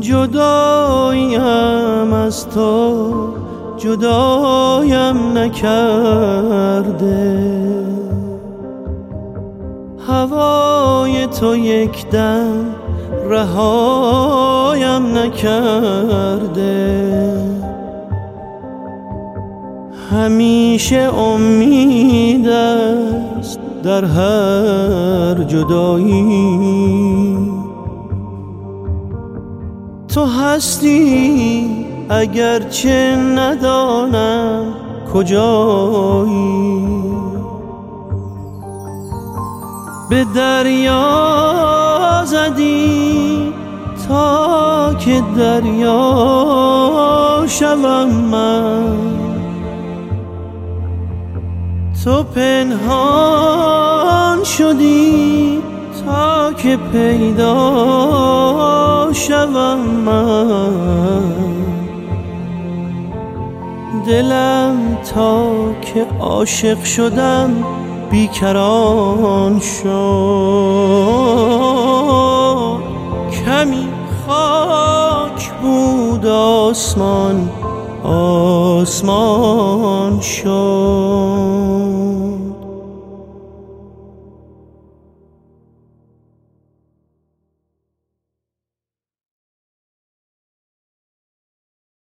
جداییم از تو جدایم نکرده. هوای تو یک دم رهایم نکرده. همیشه امید است در هر جدایی. تو هستی اگرچه ندانم کجایی. به دریا زدی تا که دریا شوم من. تو پنهان شدی تا که پیدا شوم من. دلم تا که عاشق شدم بیکران شد. کمی خاک بود آسمان آسمان شد.